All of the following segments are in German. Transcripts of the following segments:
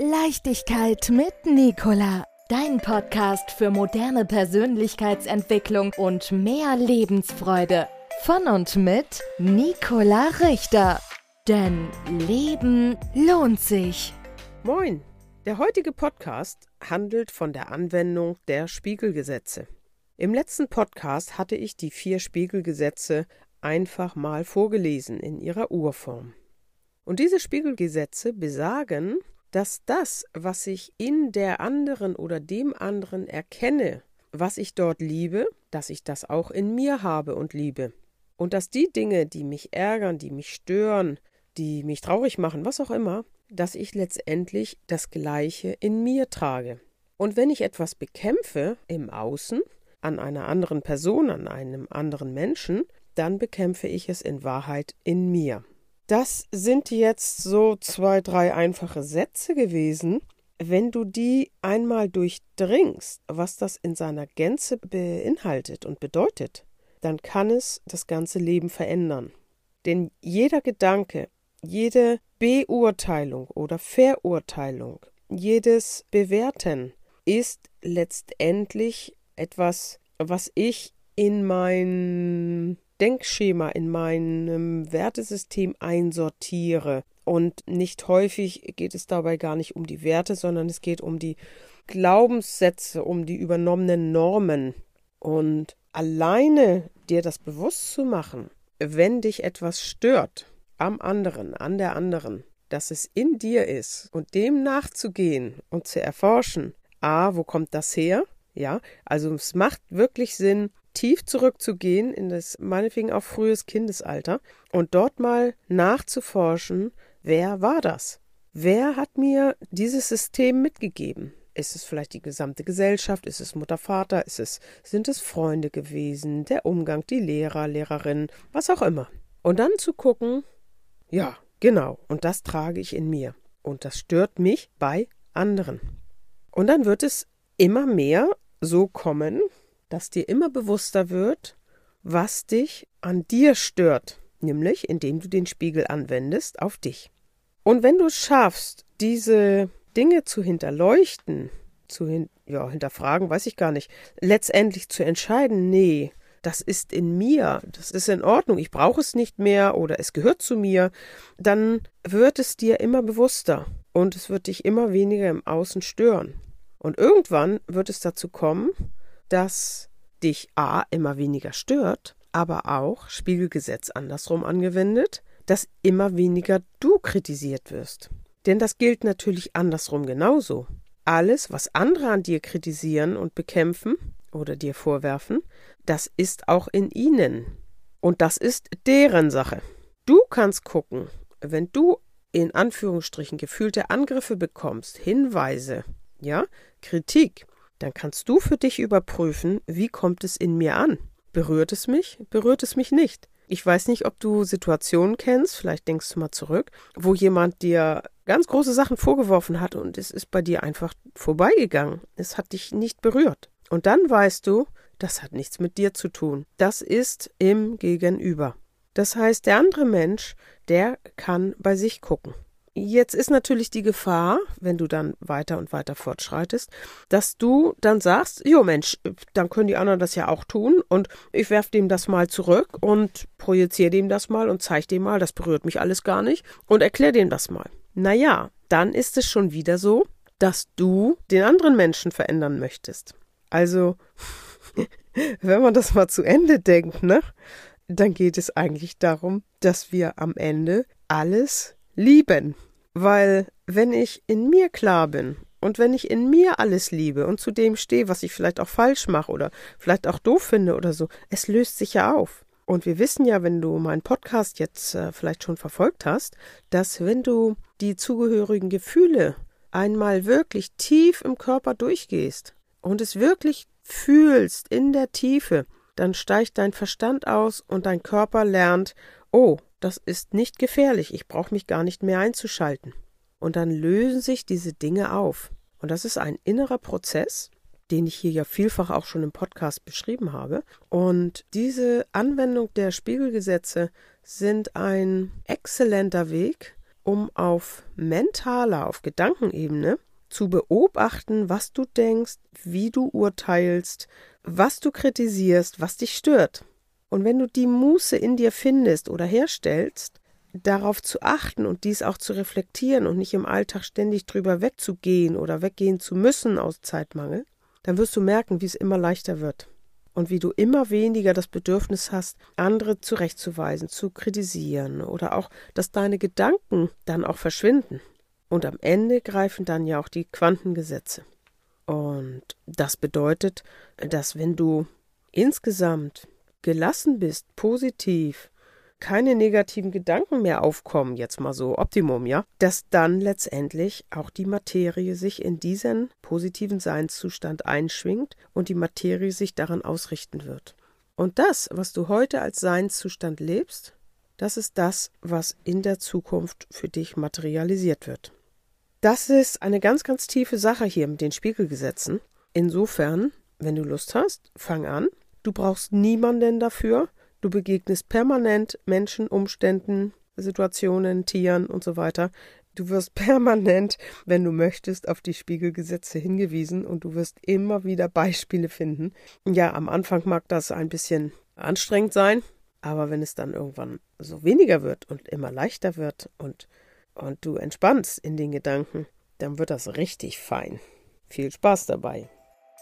Leichtigkeit mit Nicola. Dein Podcast für moderne Persönlichkeitsentwicklung und mehr Lebensfreude. Von und mit Nicola Richter. Denn Leben lohnt sich. Moin! Der heutige Podcast handelt von der Anwendung der Spiegelgesetze. Im letzten Podcast hatte ich die vier Spiegelgesetze einfach mal vorgelesen in ihrer Urform. Und diese Spiegelgesetze besagen, dass das, was ich in der anderen oder dem anderen erkenne, was ich dort liebe, dass ich das auch in mir habe und liebe. Und dass die Dinge, die mich ärgern, die mich stören, die mich traurig machen, was auch immer, dass ich letztendlich das Gleiche in mir trage. Und wenn ich etwas bekämpfe im Außen, an einer anderen Person, an einem anderen Menschen, dann bekämpfe ich es in Wahrheit in mir. Das sind jetzt so zwei, drei einfache Sätze gewesen. Wenn du die einmal durchdringst, was das in seiner Gänze beinhaltet und bedeutet, dann kann es das ganze Leben verändern. Denn jeder Gedanke, jede Beurteilung oder Verurteilung, jedes Bewerten ist letztendlich etwas, was ich in mein Denkschema in meinem Wertesystem einsortiere. Und nicht häufig geht es dabei gar nicht um die Werte, sondern es geht um die Glaubenssätze, um die übernommenen Normen. Und alleine dir das bewusst zu machen, wenn dich etwas stört am anderen, an der anderen, dass es in dir ist und dem nachzugehen und zu erforschen, a, wo kommt das her? Ja, also es macht wirklich Sinn, tief zurückzugehen in das meinetwegen auch frühes Kindesalter und dort mal nachzuforschen, wer war das? Wer hat mir dieses System mitgegeben? Ist es vielleicht die gesamte Gesellschaft? Ist es Mutter, Vater? Ist es, sind es Freunde gewesen? Der Umgang, die Lehrer, Lehrerinnen, was auch immer. Und dann zu gucken, ja, genau, und das trage ich in mir. Und das stört mich bei anderen. Und dann wird es immer mehr so kommen, dass dir immer bewusster wird, was dich an dir stört, nämlich indem du den Spiegel anwendest auf dich. Und wenn du es schaffst, diese Dinge zu hinterleuchten, zu hin ja, hinterfragen, weiß ich gar nicht, letztendlich zu entscheiden, nee, das ist in mir, das ist in Ordnung, ich brauche es nicht mehr oder es gehört zu mir, dann wird es dir immer bewusster und es wird dich immer weniger im Außen stören. Und irgendwann wird es dazu kommen, dass dich A immer weniger stört, aber auch Spiegelgesetz andersrum angewendet, dass immer weniger du kritisiert wirst. Denn das gilt natürlich andersrum genauso. Alles, was andere an dir kritisieren und bekämpfen oder dir vorwerfen, das ist auch in ihnen. Und das ist deren Sache. Du kannst gucken, wenn du in Anführungsstrichen gefühlte Angriffe bekommst, Hinweise, ja, Kritik, dann kannst du für dich überprüfen, wie kommt es in mir an? Berührt es mich? Berührt es mich nicht? Ich weiß nicht, ob du Situationen kennst, vielleicht denkst du mal zurück, wo jemand dir ganz große Sachen vorgeworfen hat und es ist bei dir einfach vorbeigegangen. Es hat dich nicht berührt. Und dann weißt du, das hat nichts mit dir zu tun. Das ist im Gegenüber. Das heißt, der andere Mensch, der kann bei sich gucken. Jetzt ist natürlich die Gefahr, wenn du dann weiter und weiter fortschreitest, dass du dann sagst, jo Mensch, dann können die anderen das ja auch tun und ich werf dem das mal zurück und projiziere dem das mal und zeige dem mal, das berührt mich alles gar nicht und erklär dem das mal. Naja, dann ist es schon wieder so, dass du den anderen Menschen verändern möchtest. Also, wenn man das mal zu Ende denkt, ne, dann geht es eigentlich darum, dass wir am Ende alles lieben. Weil wenn ich in mir klar bin und wenn ich in mir alles liebe und zu dem stehe, was ich vielleicht auch falsch mache oder vielleicht auch doof finde oder so, es löst sich ja auf. Und wir wissen ja, wenn du meinen Podcast jetzt äh, vielleicht schon verfolgt hast, dass wenn du die zugehörigen Gefühle einmal wirklich tief im Körper durchgehst und es wirklich fühlst in der Tiefe, dann steigt dein Verstand aus und dein Körper lernt, oh, das ist nicht gefährlich, ich brauche mich gar nicht mehr einzuschalten. Und dann lösen sich diese Dinge auf. Und das ist ein innerer Prozess, den ich hier ja vielfach auch schon im Podcast beschrieben habe. Und diese Anwendung der Spiegelgesetze sind ein exzellenter Weg, um auf mentaler, auf Gedankenebene zu beobachten, was du denkst, wie du urteilst, was du kritisierst, was dich stört. Und wenn du die Muße in dir findest oder herstellst, darauf zu achten und dies auch zu reflektieren und nicht im Alltag ständig drüber wegzugehen oder weggehen zu müssen aus Zeitmangel, dann wirst du merken, wie es immer leichter wird und wie du immer weniger das Bedürfnis hast, andere zurechtzuweisen, zu kritisieren oder auch, dass deine Gedanken dann auch verschwinden. Und am Ende greifen dann ja auch die Quantengesetze. Und das bedeutet, dass wenn du insgesamt gelassen bist, positiv, keine negativen Gedanken mehr aufkommen, jetzt mal so Optimum, ja, dass dann letztendlich auch die Materie sich in diesen positiven Seinszustand einschwingt und die Materie sich daran ausrichten wird. Und das, was du heute als Seinszustand lebst, das ist das, was in der Zukunft für dich materialisiert wird. Das ist eine ganz, ganz tiefe Sache hier mit den Spiegelgesetzen. Insofern, wenn du Lust hast, fang an. Du brauchst niemanden dafür. Du begegnest permanent Menschen, Umständen, Situationen, Tieren und so weiter. Du wirst permanent, wenn du möchtest, auf die Spiegelgesetze hingewiesen und du wirst immer wieder Beispiele finden. Ja, am Anfang mag das ein bisschen anstrengend sein, aber wenn es dann irgendwann so weniger wird und immer leichter wird und, und du entspannst in den Gedanken, dann wird das richtig fein. Viel Spaß dabei.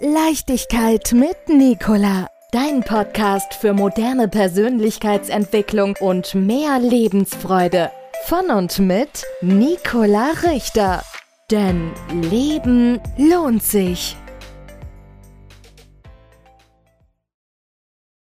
Leichtigkeit mit Nicola. Dein Podcast für moderne Persönlichkeitsentwicklung und mehr Lebensfreude. Von und mit Nicola Richter. Denn Leben lohnt sich.